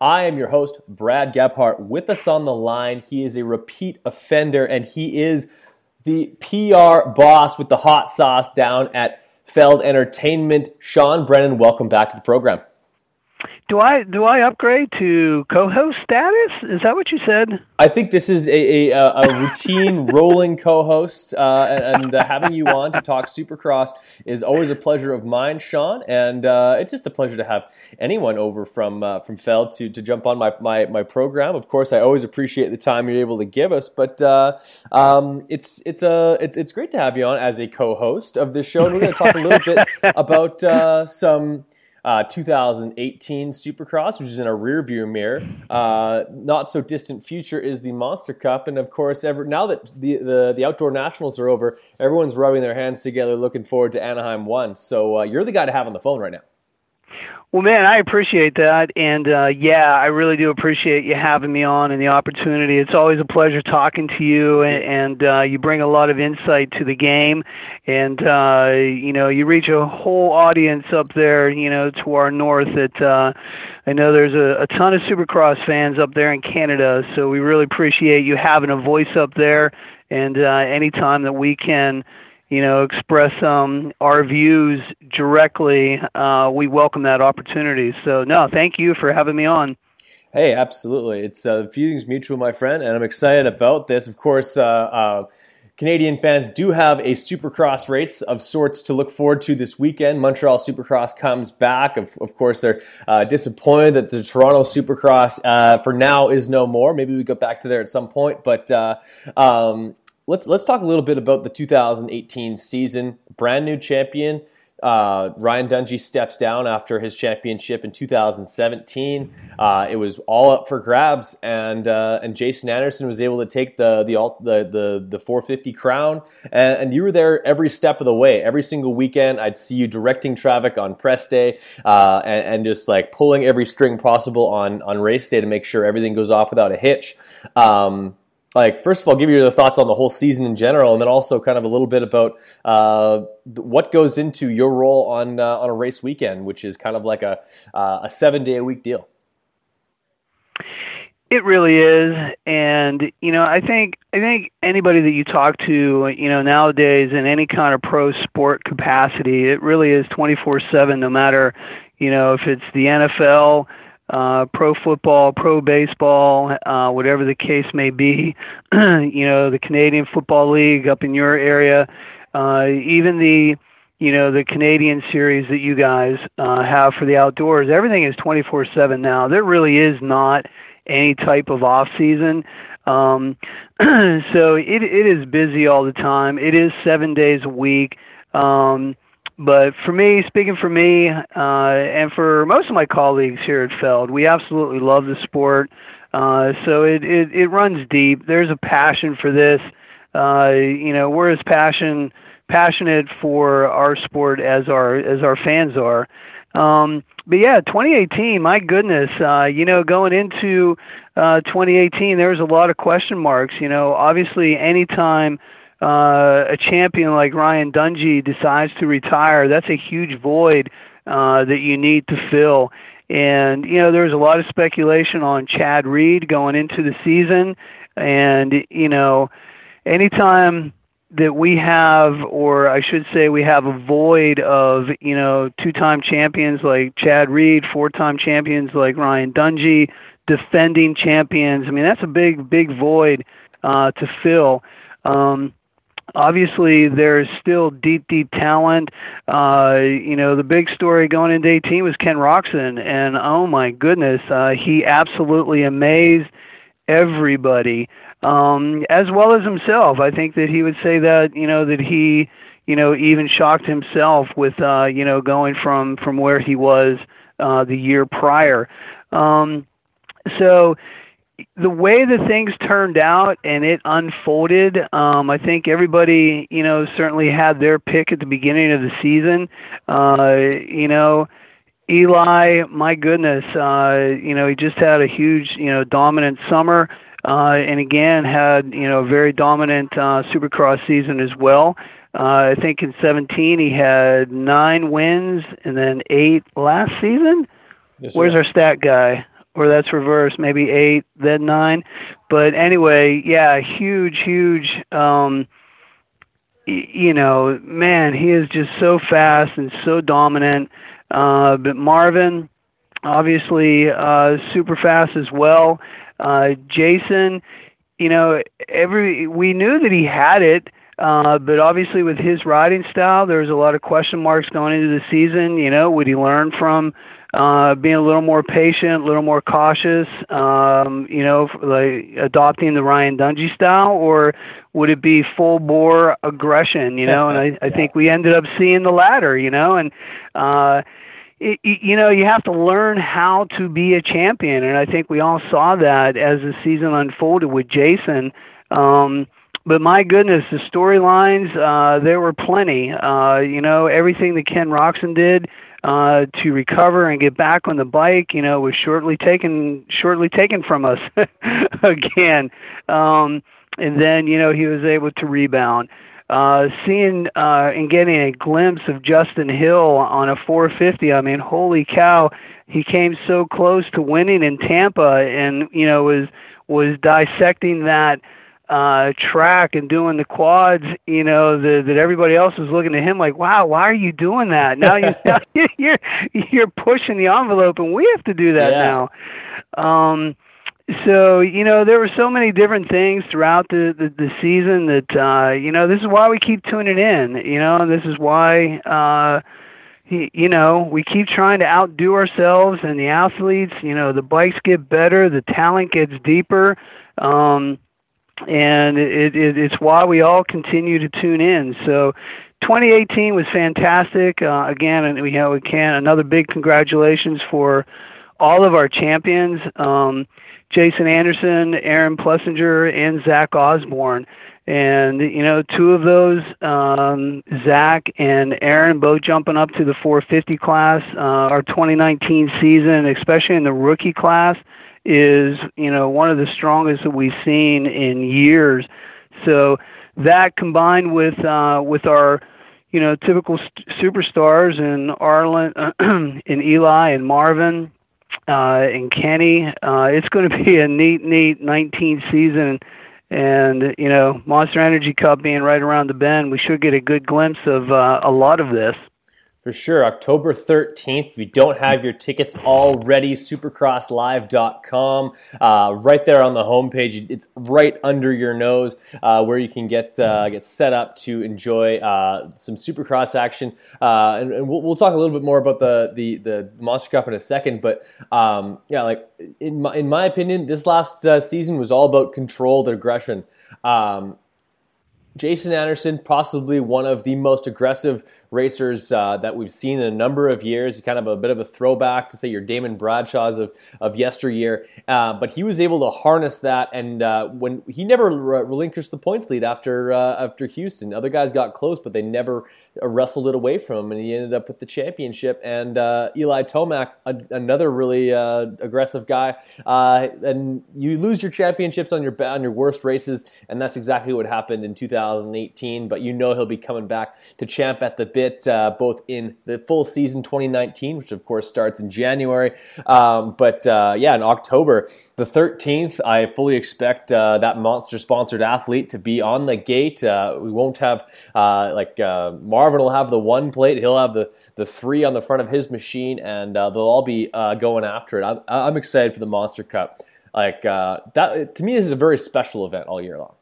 I am your host, Brad Gebhart. With us on the line, he is a repeat offender and he is the PR boss with the hot sauce down at Feld Entertainment. Sean Brennan, welcome back to the program do I do I upgrade to co-host status? Is that what you said? I think this is a a, a routine rolling co-host, uh, and, uh, having you on to talk Supercross is always a pleasure of mine, Sean. And uh, it's just a pleasure to have anyone over from uh, from Feld to to jump on my, my my program. Of course, I always appreciate the time you're able to give us, but uh, um, it's it's a it's it's great to have you on as a co-host of this show. And we're going to talk a little bit about uh, some uh, 2018 Supercross, which is in a rearview mirror. Uh, not so distant future is the Monster Cup, and of course, ever now that the, the, the outdoor nationals are over, everyone's rubbing their hands together, looking forward to Anaheim one. So uh, you're the guy to have on the phone right now. Well, man, I appreciate that, and uh, yeah, I really do appreciate you having me on and the opportunity. It's always a pleasure talking to you, and, and uh, you bring a lot of insight to the game, and uh, you know, you reach a whole audience up there, you know, to our north. That uh, I know there's a, a ton of Supercross fans up there in Canada, so we really appreciate you having a voice up there. And uh, anytime that we can you know, express um, our views directly, uh, we welcome that opportunity. So, no, thank you for having me on. Hey, absolutely. It's uh, feelings mutual, my friend, and I'm excited about this. Of course, uh, uh, Canadian fans do have a Supercross race of sorts to look forward to this weekend. Montreal Supercross comes back. Of, of course, they're uh, disappointed that the Toronto Supercross uh, for now is no more. Maybe we go back to there at some point, but uh, um, let's let's talk a little bit about the 2018 season. Brand new champion. Uh, Ryan Dungey steps down after his championship in 2017. Uh, it was all up for grabs, and uh, and Jason Anderson was able to take the the the the, the 450 crown, and, and, you were there every step of the way. Every single weekend, I'd see you directing traffic on press day, uh, and, and, just like pulling every string possible on on race day to make sure everything goes off without a hitch. Um, like first of all give you the thoughts on the whole season in general and then also kind of a little bit about uh, what goes into your role on uh, on a race weekend which is kind of like a uh, a seven day a week deal. It really is and you know i think i think anybody that you talk to you know nowadays in any kind of pro sport capacity it really is 24/7 no matter you know if it's the NFL uh, pro football, pro baseball, uh, whatever the case may be. you know, the Canadian Football League up in your area, uh, even the you know the Canadian series that you guys uh, have for the outdoors. Everything is 24/7 now. There really is not any type of off season. Um, so it it is busy all the time. It is seven days a week. Um, but for me, speaking for me, uh, and for most of my colleagues here at Feld, we absolutely love the sport. Uh, so it, it it runs deep. There's a passion for this. Uh, you know, we're as passion passionate for our sport as our as our fans are. Um, but yeah, 2018, my goodness, uh, you know, going into uh, 2018, there was a lot of question marks. You know, obviously, anytime uh, a champion like Ryan Dungey decides to retire, that's a huge void uh, that you need to fill. And you know, there's a lot of speculation on Chad Reed going into the season, and you know, anytime that we have, or I should say, we have a void of you know two-time champions like Chad Reed, four-time champions like Ryan Dungey, defending champions. I mean, that's a big, big void uh, to fill. Um, obviously there's still deep deep talent. Uh you know the big story going into 18 was ken roczen and oh my goodness uh he absolutely amazed everybody um as well as himself. I think that he would say that you know that he you know even shocked himself with uh you know going from from where he was uh the year prior. Um so the way the things turned out and it unfolded, um, I think everybody, you know, certainly had their pick at the beginning of the season. Uh, you know, Eli, my goodness, uh, you know, he just had a huge, you know, dominant summer. Uh, and again, had you know a very dominant uh, Supercross season as well. Uh, I think in 17 he had nine wins and then eight last season. Yes, Where's our stat guy? Or that's reverse, maybe eight, then nine. But anyway, yeah, huge, huge. Um, y- you know, man, he is just so fast and so dominant. Uh, but Marvin, obviously, uh, super fast as well. Uh, Jason, you know, every we knew that he had it. Uh, but obviously, with his riding style, there was a lot of question marks going into the season. You know, would he learn from uh, being a little more patient, a little more cautious, um, you know, like adopting the Ryan Dungey style, or would it be full bore aggression, you know? and I, I think we ended up seeing the latter, you know, and uh, it, you know, you have to learn how to be a champion, and I think we all saw that as the season unfolded with Jason. Um, but my goodness, the storylines, uh, there were plenty. Uh, you know, everything that Ken Roczen did uh, to recover and get back on the bike, you know, was shortly taken shortly taken from us again. Um, and then, you know, he was able to rebound. Uh, seeing uh, and getting a glimpse of Justin Hill on a 450, I mean, holy cow, he came so close to winning in Tampa, and you know was was dissecting that uh track and doing the quads you know the, that everybody else was looking at him like wow why are you doing that now you now you're you're pushing the envelope and we have to do that yeah. now um so you know there were so many different things throughout the, the the season that uh you know this is why we keep tuning in you know and this is why uh you know we keep trying to outdo ourselves and the athletes you know the bikes get better the talent gets deeper um and it, it, it's why we all continue to tune in. So, 2018 was fantastic. Uh, again, and we have we can another big congratulations for all of our champions, um, Jason Anderson, Aaron Plessinger, and Zach Osborne. And you know, two of those, um, Zach and Aaron, both jumping up to the 450 class. Uh, our 2019 season, especially in the rookie class, is you know one of the strongest that we've seen in years. So that combined with uh, with our you know typical st- superstars in Arlen, uh, in Eli and Marvin uh, and Kenny, uh, it's going to be a neat, neat 19 season. And you know, Monster Energy Cup being right around the bend, we should get a good glimpse of uh, a lot of this. For sure, October 13th. If you don't have your tickets already, supercrosslive.com. Uh, right there on the homepage, it's right under your nose uh, where you can get uh, get set up to enjoy uh, some supercross action. Uh, and, and we'll, we'll, talk a little bit more about the, the, the Monster Cup in a second. But um, yeah, like in my, in my opinion, this last uh, season was all about controlled aggression. Um, Jason Anderson, possibly one of the most aggressive racers uh, that we've seen in a number of years. Kind of a bit of a throwback to say your Damon Bradshaws of of yesteryear, uh, but he was able to harness that, and uh, when he never re- relinquished the points lead after uh, after Houston, other guys got close, but they never wrestled it away from him, and he ended up with the championship. And uh, Eli Tomac, a, another really uh, aggressive guy, and you lose your championships on your on your worst races, and that's exactly what happened in 2018. But you know he'll be coming back to champ at the bit uh, both in the full season 2019, which of course starts in January, um, but uh, yeah, in October the 13th, I fully expect uh, that monster sponsored athlete to be on the gate. Uh, we won't have uh, like uh, Marvin will have the one plate, he'll have the the three on the front of his machine, and they'll all be going after it. I'm, I'm, excited for the Monster Cup. Like that, to me, this is a very special event all year long.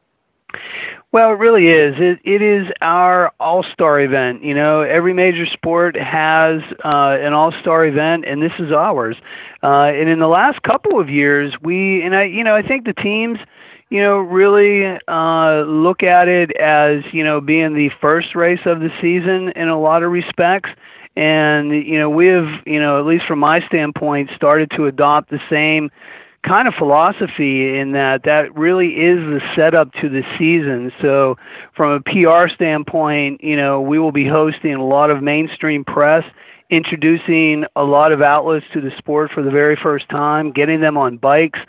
Well, it really is. It it is our all star event. You know, every major sport has uh, an all star event, and this is ours. Uh, and in the last couple of years, we and I, you know, I think the teams, you know, really uh, look at it as you know being the first race of the season in a lot of respects. And you know, we have, you know, at least from my standpoint, started to adopt the same kind of philosophy in that that really is the setup to the season. So, from a PR standpoint, you know, we will be hosting a lot of mainstream press, introducing a lot of outlets to the sport for the very first time, getting them on bikes.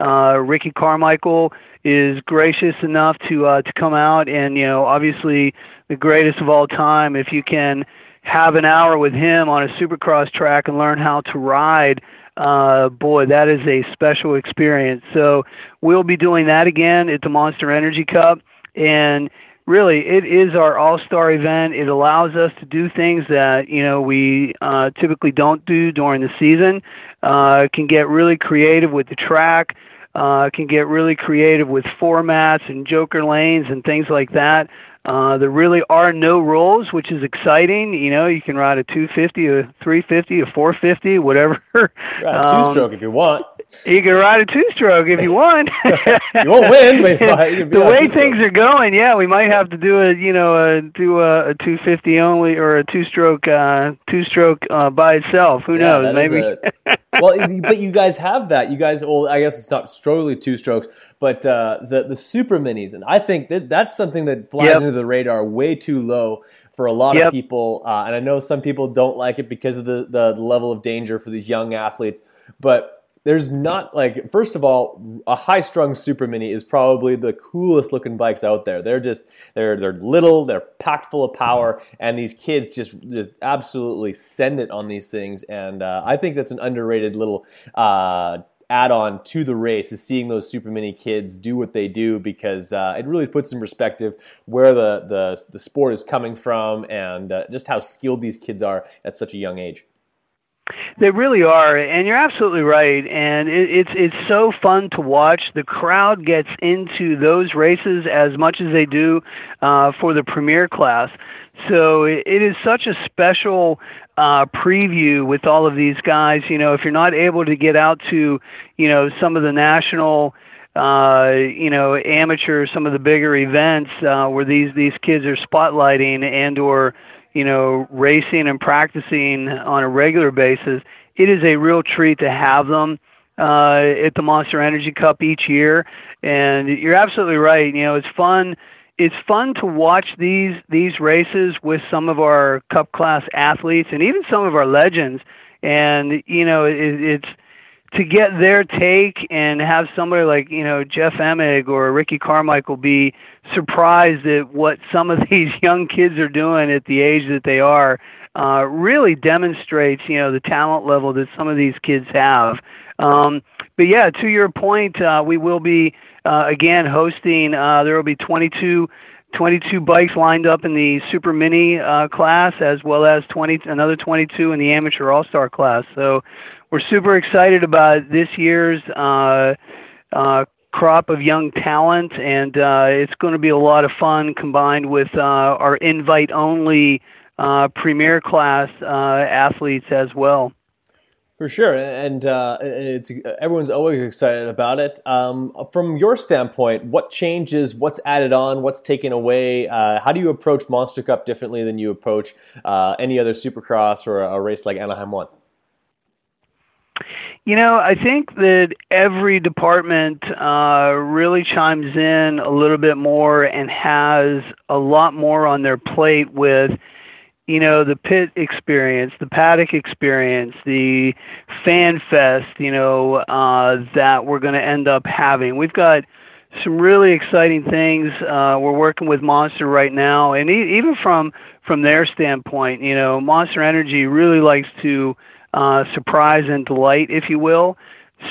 Uh, Ricky Carmichael is gracious enough to uh, to come out and you know obviously the greatest of all time. If you can have an hour with him on a supercross track and learn how to ride, uh, boy, that is a special experience. So we'll be doing that again at the Monster Energy Cup, and really, it is our all-star event. It allows us to do things that you know we uh, typically don't do during the season. Uh, can get really creative with the track. Uh, can get really creative with formats and joker lanes and things like that. Uh, there really are no rules, which is exciting. You know, you can ride a 250, a 350, a 450, whatever. Right, two stroke um, if you want. You can ride a two-stroke if you want. you won't win, but the way things are going, yeah, we might have to do a you know a, do a, a 250 only or a two-stroke uh, two-stroke uh, by itself. Who yeah, knows? Maybe. A, well, but you guys have that. You guys, well, I guess it's not strictly two strokes, but uh, the the super minis, and I think that that's something that flies yep. under the radar way too low for a lot yep. of people. Uh, and I know some people don't like it because of the the level of danger for these young athletes, but there's not like first of all a high strung super mini is probably the coolest looking bikes out there. They're just they're they're little they're packed full of power and these kids just just absolutely send it on these things and uh, i think that's an underrated little uh, add-on to the race is seeing those super mini kids do what they do because uh, it really puts in perspective where the, the, the sport is coming from and uh, just how skilled these kids are at such a young age they really are, and you're absolutely right. And it, it's it's so fun to watch. The crowd gets into those races as much as they do uh, for the premier class. So it, it is such a special uh, preview with all of these guys. You know, if you're not able to get out to, you know, some of the national uh, you know, amateur, some of the bigger events uh, where these these kids are spotlighting and or you know, racing and practicing on a regular basis, it is a real treat to have them uh, at the Monster Energy Cup each year. And you're absolutely right. You know, it's fun. It's fun to watch these these races with some of our Cup class athletes and even some of our legends. And you know, it, it's to get their take and have somebody like you know Jeff Emig or Ricky Carmichael be surprised at what some of these young kids are doing at the age that they are uh, really demonstrates you know the talent level that some of these kids have. Um, but yeah, to your point, uh, we will be uh, again hosting. Uh, there will be 22 22 bikes lined up in the super mini uh, class as well as 20 another 22 in the amateur all star class so we're super excited about this year's uh, uh, crop of young talent, and uh, it's going to be a lot of fun combined with uh, our invite only uh, premier class uh, athletes as well. For sure, and uh, it's everyone's always excited about it. Um, from your standpoint, what changes? What's added on? What's taken away? Uh, how do you approach Monster Cup differently than you approach uh, any other Supercross or a race like Anaheim One? You know, I think that every department uh, really chimes in a little bit more and has a lot more on their plate with, you know, the pit experience, the paddock experience, the fan fest, you know, uh, that we're going to end up having. We've got some really exciting things. Uh, we're working with Monster right now, and e- even from from their standpoint, you know, Monster Energy really likes to uh, surprise and delight, if you will.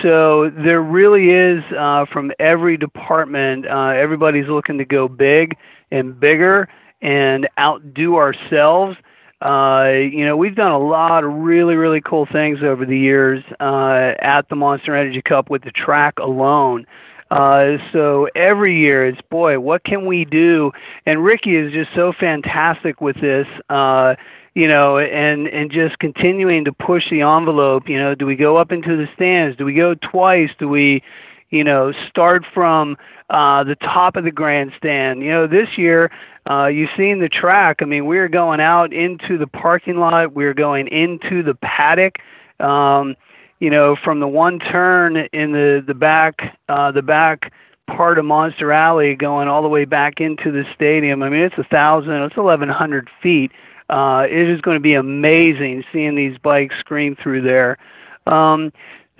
So there really is, uh, from every department, uh, everybody's looking to go big and bigger and outdo ourselves. Uh, you know, we've done a lot of really, really cool things over the years uh, at the Monster Energy Cup with the track alone. Uh, so every year it's boy, what can we do? And Ricky is just so fantastic with this. Uh, you know, and and just continuing to push the envelope. You know, do we go up into the stands? Do we go twice? Do we, you know, start from uh, the top of the grandstand? You know, this year uh, you've seen the track. I mean, we're going out into the parking lot. We're going into the paddock. Um, you know, from the one turn in the the back uh, the back part of Monster Alley going all the way back into the stadium. I mean, it's a thousand, it's eleven hundred feet. Uh, it is going to be amazing seeing these bikes scream through there. Um,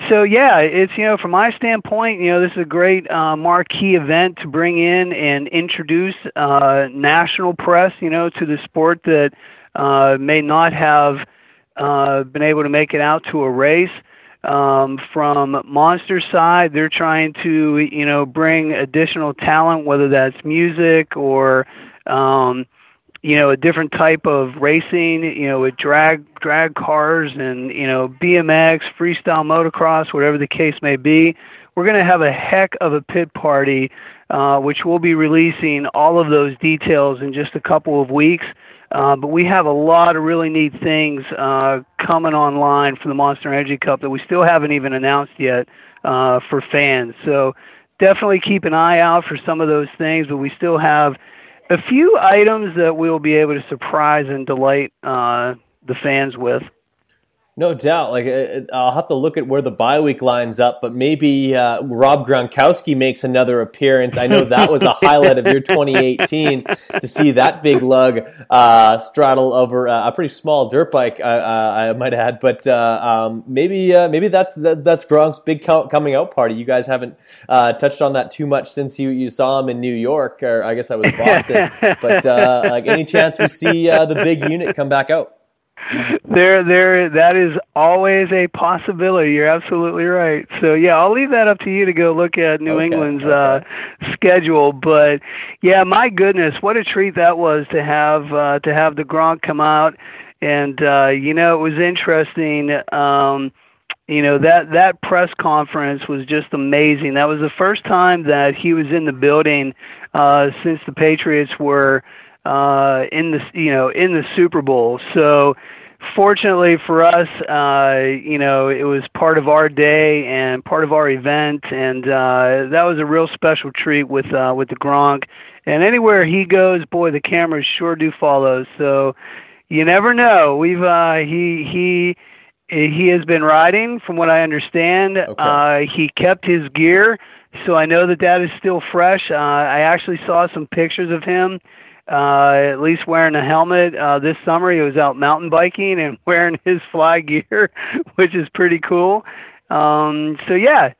so yeah, it's you know from my standpoint, you know this is a great uh, marquee event to bring in and introduce uh, national press, you know, to the sport that uh, may not have uh, been able to make it out to a race. Um, from Monster side, they're trying to you know bring additional talent, whether that's music or um, you know a different type of racing you know with drag drag cars and you know BMX freestyle motocross whatever the case may be we're going to have a heck of a pit party uh, which we'll be releasing all of those details in just a couple of weeks uh, but we have a lot of really neat things uh, coming online for the Monster Energy Cup that we still haven't even announced yet uh, for fans. So definitely keep an eye out for some of those things. But we still have a few items that we'll be able to surprise and delight uh, the fans with. No doubt. Like uh, I'll have to look at where the bye week lines up, but maybe uh, Rob Gronkowski makes another appearance. I know that was a highlight of your 2018 to see that big lug uh, straddle over uh, a pretty small dirt bike. Uh, uh, I might add, but um, maybe maybe that's that, that's Gronk's big coming out party. You guys haven't touched on that too much since you, you saw him in New York, or I guess that was Boston. but like any chance we see the big unit come back out? There there that is always a possibility. You're absolutely right. So yeah i'll leave that up to you to go look at new okay, england's okay. uh schedule. But yeah my goodness what a treat that was to have uh to have the gronk come out. And uh you know it was interesting um you know that that press conference was just amazing. That was the first time that he was in the building uh since the patriots were uh, in the you know in the Super Bowl. So fortunately for us, uh, you know, it was part of our day and part of our event, and uh, that was a real special treat with uh, with the Gronk. And anywhere he goes, boy, the cameras sure do follow. So you never know. We've uh, he he he has been riding, from what I understand. Okay. Uh, he kept his gear, so I know that that is still fresh. Uh, I actually saw some pictures of him uh, at least wearing a helmet. Uh, this summer, he was out mountain biking and wearing his fly gear, which is pretty cool. Um, so yeah,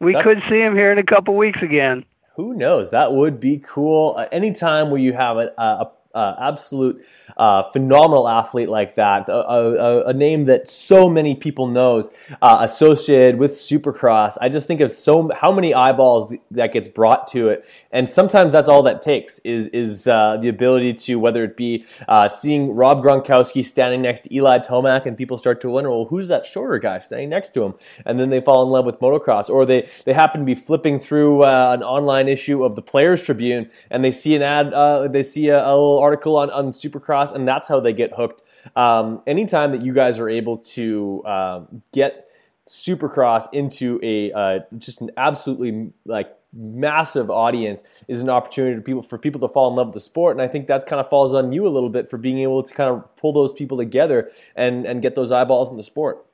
we That's- could see him here in a couple weeks again. Who knows? That would be cool. Uh, anytime where you have a, a, a absolute uh, phenomenal athlete like that, a, a, a, name that so many people knows uh, associated with Supercross. I just think of so how many eyeballs that gets brought to it, and sometimes that's all that takes is is uh, the ability to whether it be uh, seeing Rob Gronkowski standing next to Eli Tomac, and people start to wonder, well, who's that shorter guy standing next to him? And then they fall in love with motocross, or they they happen to be flipping through uh, an online issue of the Players Tribune, and they see an ad, uh, they see a, a little article on on Supercross and that's how they get hooked. Um, anytime that you guys are able to um, get Supercross into a uh, just an absolutely like massive audience is an opportunity for people for people to fall in love with the sport and I think that kind of falls on you a little bit for being able to kind of pull those people together and and get those eyeballs in the sport.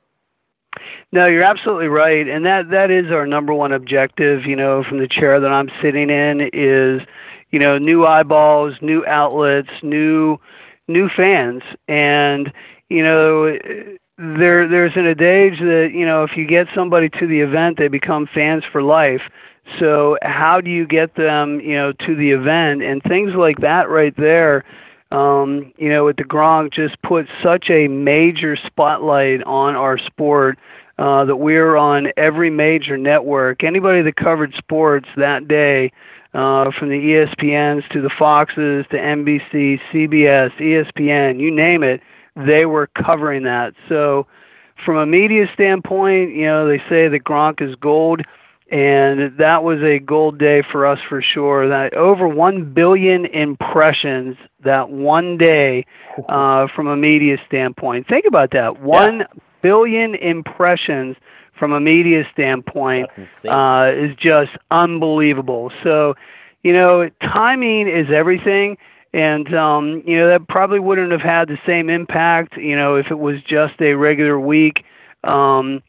No, you're absolutely right, and that that is our number one objective. You know, from the chair that I'm sitting in is, you know, new eyeballs, new outlets, new new fans, and you know, there there's an adage that you know if you get somebody to the event, they become fans for life. So how do you get them, you know, to the event and things like that right there? Um, you know, with the Gronk just put such a major spotlight on our sport uh, that we're on every major network. Anybody that covered sports that day uh, from the ESPNs to the Foxes to NBC, CBS, ESPN, you name it, they were covering that. So, from a media standpoint, you know, they say that Gronk is gold, and that was a gold day for us for sure. That over one billion impressions that one day, uh, from a media standpoint. Think about that. One Yeah. billion impressions from a media standpoint uh, is just unbelievable. So, you know, timing is everything, and um, you know that probably wouldn't have had the same impact, you know, if it was just a regular week Um,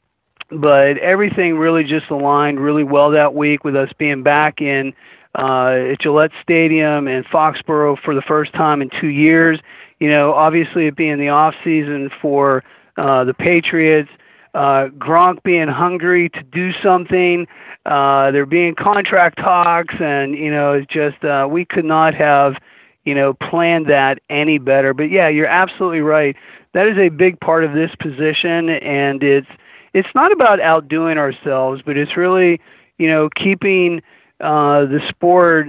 but everything really just aligned really well that week with us being back in uh, at Gillette Stadium and Foxborough for the first time in two years. You know, obviously it being the off season for uh, the Patriots, uh, Gronk being hungry to do something. Uh, there being contract talks, and you know, it's just uh, we could not have you know planned that any better. But yeah, you're absolutely right. That is a big part of this position, and it's it's not about outdoing ourselves, but it's really you know keeping uh, the sport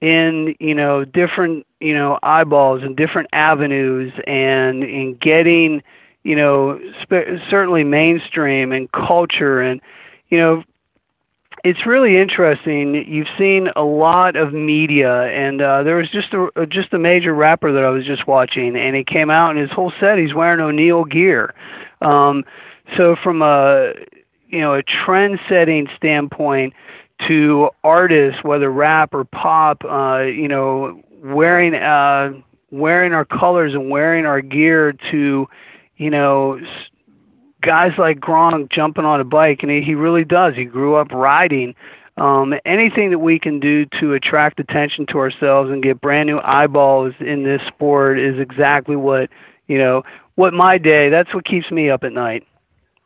in you know different you know eyeballs and different avenues, and in getting you know spe- certainly mainstream and culture and you know it's really interesting. You've seen a lot of media, and uh, there was just a just a major rapper that I was just watching, and he came out and his whole set he's wearing O'Neal gear. Um, so from a you know a trend setting standpoint to artists, whether rap or pop, uh, you know, wearing uh, wearing our colors and wearing our gear to you know guys like Gronk jumping on a bike, and he, he really does. He grew up riding. Um, anything that we can do to attract attention to ourselves and get brand new eyeballs in this sport is exactly what you know. What my day. That's what keeps me up at night.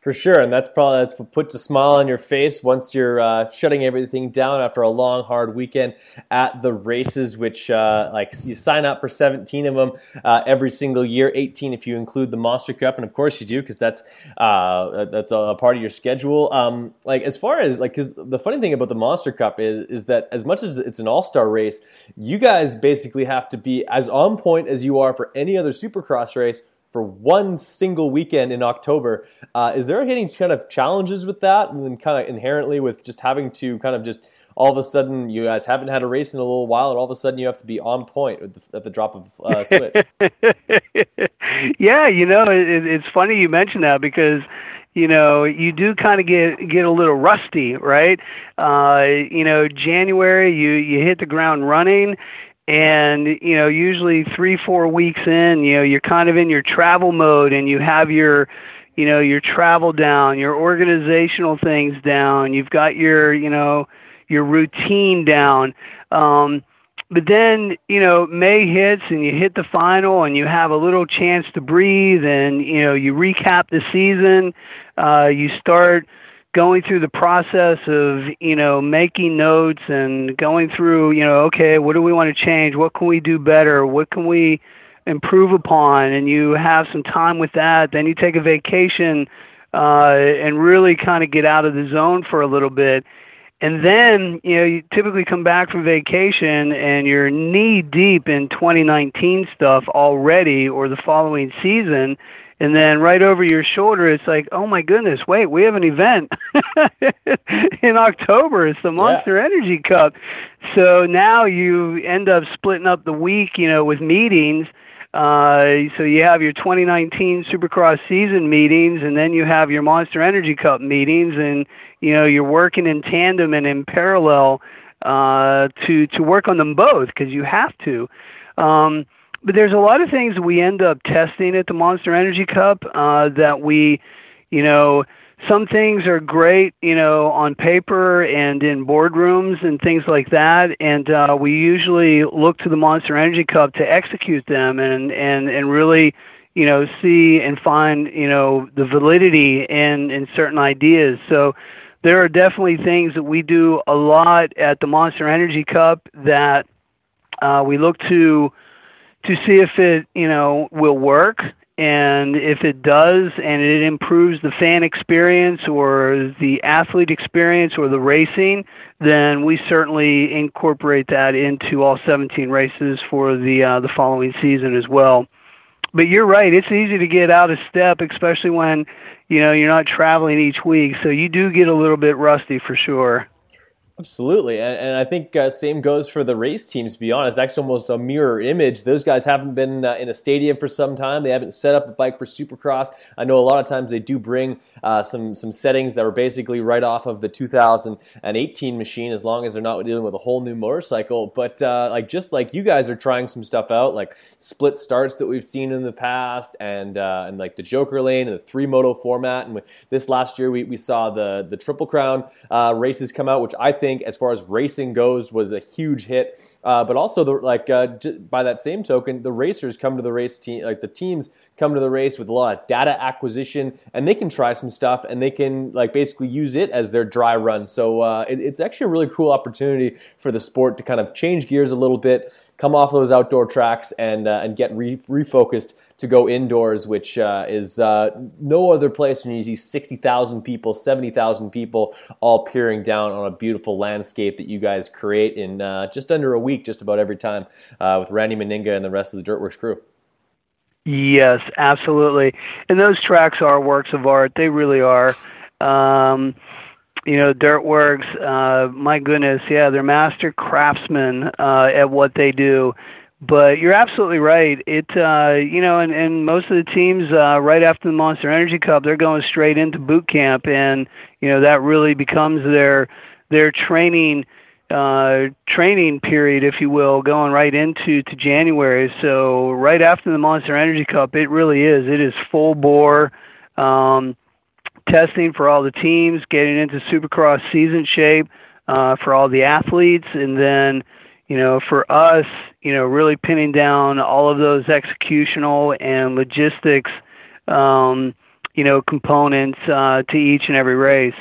For sure, and that's probably that's what puts a smile on your face once you're uh, shutting everything down after a long, hard weekend at the races. Which, uh, like, you sign up for 17 of them uh, every single year, 18 if you include the Monster Cup, and of course you do because that's uh, that's a part of your schedule. Um, like, as far as like, because the funny thing about the Monster Cup is is that as much as it's an all star race, you guys basically have to be as on point as you are for any other Supercross race for one single weekend in October. Uh, is there any kind of challenges with that, and then kind of inherently with just having to kind of just all of a sudden you guys haven't had a race in a little while, and all of a sudden you have to be on point at the, at the drop of uh, switch? yeah, you know, it, it's funny you mention that because you know you do kind of get get a little rusty right uh you know january you you hit the ground running and you know usually three four weeks in you know you're kind of in your travel mode and you have your you know your travel down your organizational things down you've got your you know your routine down. Um but then you know may hits and you hit the final and you have a little chance to breathe and you know you recap the season uh you start going through the process of you know making notes and going through you know okay what do we want to change? What can we do better? What can we improve upon? And you have some time with that. Then you take a vacation uh and really kind of get out of the zone for a little bit. And then you know you typically come back from vacation and you're knee deep in 2019 stuff already or the following season and then right over your shoulder it's like oh my goodness wait we have an event in october it's the monster yeah. energy cup so now you end up splitting up the week you know with meetings uh, so you have your 2019 Supercross season meetings, and then you have your Monster Energy Cup meetings, and you know you're working in tandem and in parallel uh, to to work on them both because you have to. Um, but there's a lot of things we end up testing at the Monster Energy Cup uh, that we, you know, some things are great, you know, on paper and in boardrooms and things like that, and uh, we usually look to the Monster Energy Cup to execute them and and and really, you know, see and find, you know, the validity in in certain ideas. So there are definitely things that we do a lot at the Monster Energy Cup that uh, we look to to see if it you know will work and if it does and it improves the fan experience or the athlete experience or the racing then we certainly incorporate that into all 17 races for the uh, the following season as well. But you're right it's easy to get out of step especially when you know you're not traveling each week so you do get a little bit rusty for sure Absolutely, and, and I think uh, same goes for the race teams. To be honest, actually almost a mirror image. Those guys haven't been uh, in a stadium for some time. They haven't set up a bike for Supercross. I know a lot of times they do bring uh, some some settings that were basically right off of the 2018 machine, as long as they're not dealing with a whole new motorcycle. But uh, like just like you guys are trying some stuff out, like split starts that we've seen in the past, and uh, and like the Joker lane and the three moto format. And this last year we, we saw the the Triple Crown uh, races come out, which I think think, as far as racing goes, was a huge hit. Uh, but also, the, like uh, by that same token, the racers come to the race team, like the teams come to the race with a lot of data acquisition, and they can try some stuff, and they can like basically use it as their dry run. So uh, it, it's actually a really cool opportunity for the sport to kind of change gears a little bit, come off those outdoor tracks, and uh, and get re- refocused to go indoors, which uh, is uh, no other place when you see 60,000 people, 70,000 people all peering down on a beautiful landscape that you guys create in uh, just under a week, just about every time, uh, with Randy Meninga and the rest of the Dirt Wurx crew. Yes, absolutely. And those tracks are works of art. They really are. Um, you know, Dirt Wurx, uh, my goodness, yeah, they're master craftsmen uh, at what they do but you're absolutely right. It uh, you know, and, and most of the teams uh, right after the Monster Energy Cup, they're going straight into boot camp, and you know that really becomes their their training uh, training period, if you will, going right into to January. So right after the Monster Energy Cup, it really is. It is full bore um, testing for all the teams, getting into Supercross season shape uh, for all the athletes, and then you know, for us, you know, really pinning down all of those executional and logistics, um, you know, components uh, to each and every race.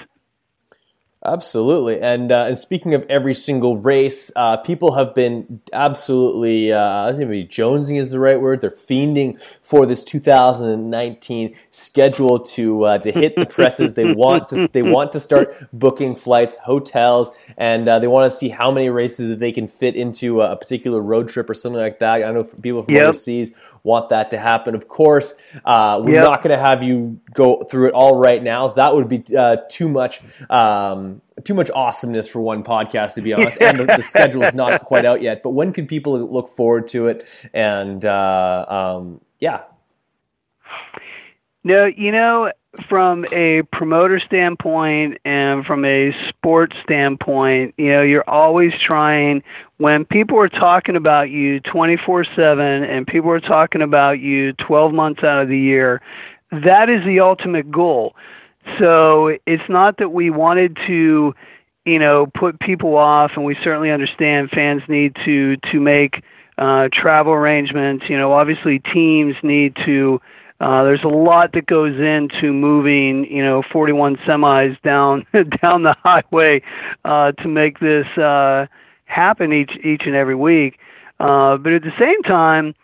Absolutely, and uh, and speaking of every single race, uh, people have been absolutely uh, I don't think maybe jonesing is the right word. They're fiending for this 2019 schedule to uh, to hit the presses. they want to they want to start booking flights, hotels, and uh, they want to see how many races that they can fit into a particular road trip or something like that. I know people from yep. overseas want that to happen. Of course, uh, we're yep. not going to have you go through it all right now. That would be uh, too much. Um, too much awesomeness for one podcast, to be honest. and the, the schedule is not quite out yet. But when can people look forward to it? And uh, um, yeah. No, you know, from a promoter standpoint and from a sports standpoint, you know, you're always trying when people are talking about you 24/7 and people are talking about you 12 months out of the year, that is the ultimate goal. So, it's not that we wanted to, you know, put people off and we certainly understand fans need to to make uh travel arrangements, you know, obviously teams need to uh, there's a lot that goes into moving, you know, 41 semis down down the highway uh, to make this uh, happen each each and every week. Uh, but at the same time,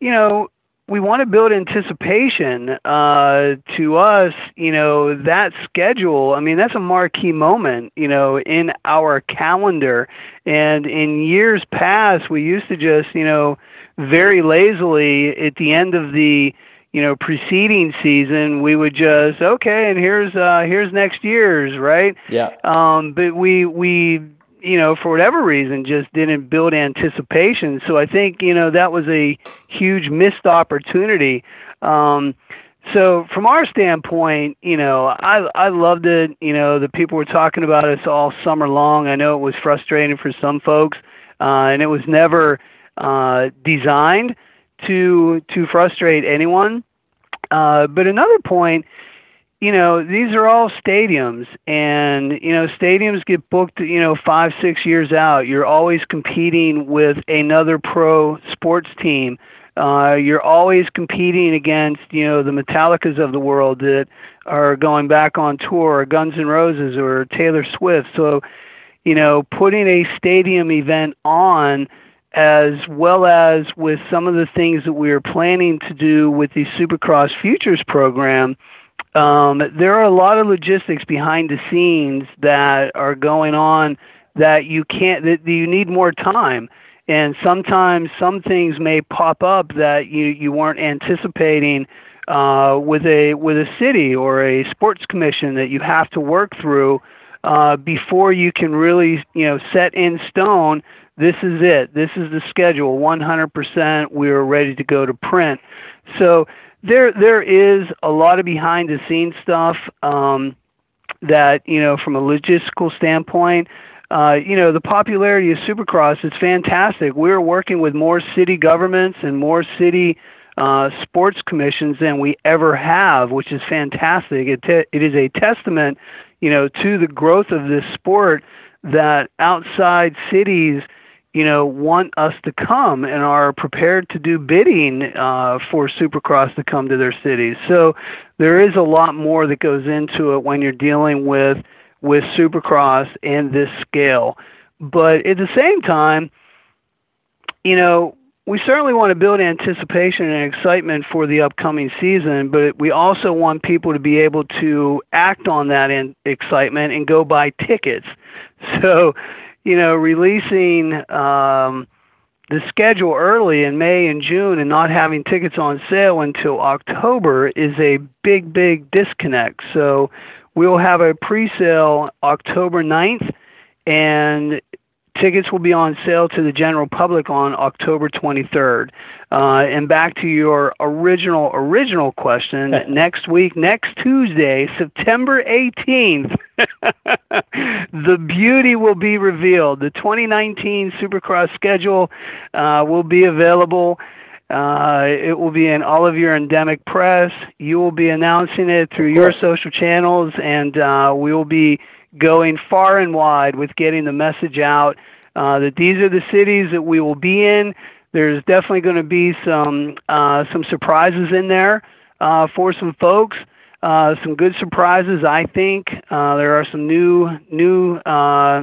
you know, we want to build anticipation. Uh, to us, you know, that schedule. I mean, that's a marquee moment, you know, in our calendar. And in years past, we used to just, you know, very lazily at the end of the you know preceding season we would just okay and here's uh here's next year's right? Yeah. Um but we we you know for whatever reason just didn't build anticipation. So i think you know that was a huge missed opportunity. Um so from our standpoint you know i i loved it. You know the people were talking about us all summer long. I know it was frustrating for some folks uh and it was never uh designed to to frustrate anyone. Uh, but another point, you know, these are all stadiums, and you know, stadiums get booked, you know, five six years out. You're always competing with another pro sports team. Uh, you're always competing against, you know, the Metallicas of the world that are going back on tour, or Guns N' Roses, or Taylor Swift. So, you know, putting a stadium event on as well as with some of the things that we are planning to do with the Supercross Futures program. Um, there are a lot of logistics behind the scenes that are going on that you can't that you need more time and sometimes some things may pop up that you you weren't anticipating uh, with a with a city or a sports commission that you have to work through uh, before you can really, you know, set in stone. This is it. This is the schedule. 100%. We are ready to go to print. So there, there is a lot of behind the scenes stuff um, that you know, from a logistical standpoint. Uh, you know, the popularity of Supercross is fantastic. We're working with more city governments and more city uh, sports commissions than we ever have, which is fantastic. It, te- it is a testament, you know, to the growth of this sport that outside cities, you know, want us to come and are prepared to do bidding uh, for Supercross to come to their cities. So there is a lot more that goes into it when you're dealing with with Supercross and this scale. But at the same time, you know, we certainly want to build anticipation and excitement for the upcoming season, but we also want people to be able to act on that in excitement and go buy tickets. So, you know, releasing um, the schedule early in May and June and not having tickets on sale until October is a big, big disconnect. So, we'll have a pre-sale October 9th, and Tickets will be on sale to the general public on October 23rd. Uh, and back to your original original question, next week, next Tuesday, September 18th, the beauty will be revealed. The 2019 Supercross schedule uh, will be available. Uh, it will be in all of your endemic press. You will be announcing it through your social channels, and uh, we will be going far and wide with getting the message out uh, that these are the cities that we will be in. There's definitely going to be some uh, some surprises in there uh, for some folks. Uh, some good surprises, I think. Uh, there are some new new uh,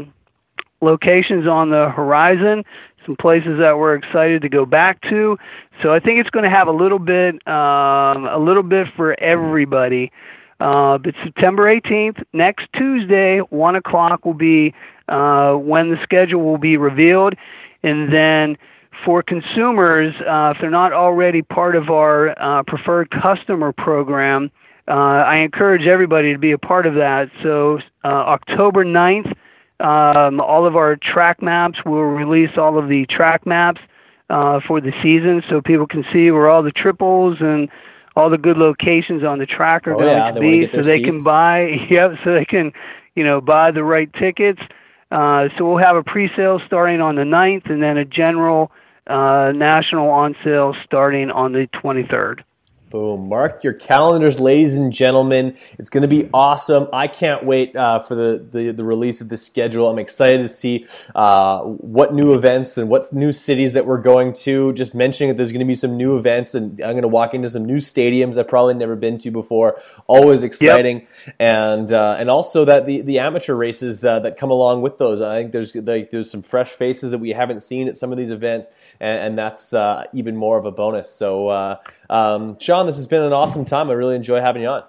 locations on the horizon. Some places that we're excited to go back to. So I think it's going to have a little bit um, a little bit for everybody. Uh, but September 18th, next Tuesday, 1 o'clock will be uh, when the schedule will be revealed. And then for consumers, uh, if they're not already part of our uh, preferred customer program, uh, I encourage everybody to be a part of that. So, uh, October 9th, um, all of our track maps will release all of the track maps for the season so people can see where all the triples and all the good locations on the track are oh, going yeah, to be, so they seats. can buy. Yep, so they can, you know, buy the right tickets. Uh, so we'll have a pre-sale starting on the 9th, and then a general uh, national on sale starting on the 23rd. Boom. Mark your calendars, ladies and gentlemen. It's going to be awesome. I can't wait uh, for the, the, the, release of the schedule. I'm excited to see uh, what new events and what's new cities that we're going to. Just mentioning that there's going to be some new events, and I'm going to walk into some new stadiums I've probably never been to before. Always exciting. Yep. And uh, and also that the, the amateur races uh, that come along with those. I think there's like, there's some fresh faces that we haven't seen at some of these events, and, and that's uh, even more of a bonus. So, uh, um, Sean, this has been an awesome time. I really enjoy having you on.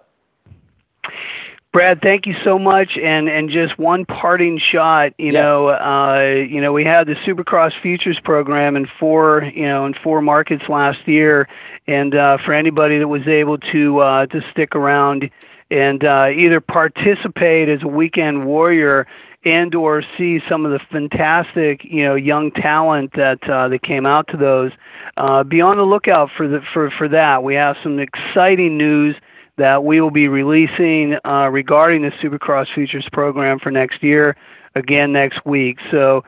Brad, thank you so much. And and just one parting shot, you yes. know, uh, you know, we had the Supercross Futures program in four, you know, in four markets last year, and uh, for anybody that was able to uh, to stick around and uh, either participate as a weekend warrior and or see some of the fantastic, you know, young talent that uh, that came out to those uh, be on the lookout for the for for that. We have some exciting news that we will be releasing uh, regarding the Supercross Futures program for next year. Again next week. So,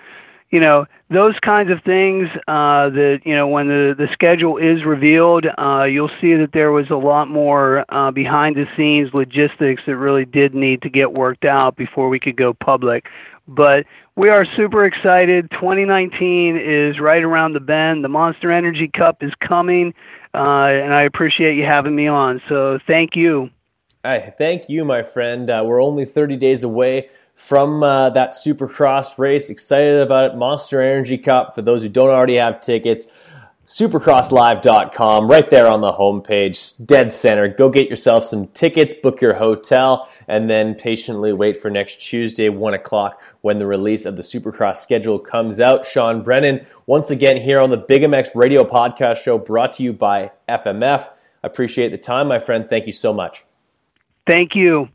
you know those kinds of things uh, that you know when the the schedule is revealed, uh, you'll see that there was a lot more uh, behind the scenes logistics that really did need to get worked out before we could go public. But we are super excited. 2019 is right around the bend. The Monster Energy Cup is coming, uh, and I appreciate you having me on. So thank you. Hey, thank you, my friend. Uh, we're only 30 days away from uh, that Supercross race. Excited about it. Monster Energy Cup. For those who don't already have tickets, supercrosslive.com, right there on the homepage, dead center. Go get yourself some tickets, book your hotel, and then patiently wait for next Tuesday, 1 o'clock, when the release of the Supercross schedule comes out. Sean Brennan, once again, here on the Big MX Radio Podcast Show, brought to you by FMF. I appreciate the time, my friend. Thank you so much. Thank you.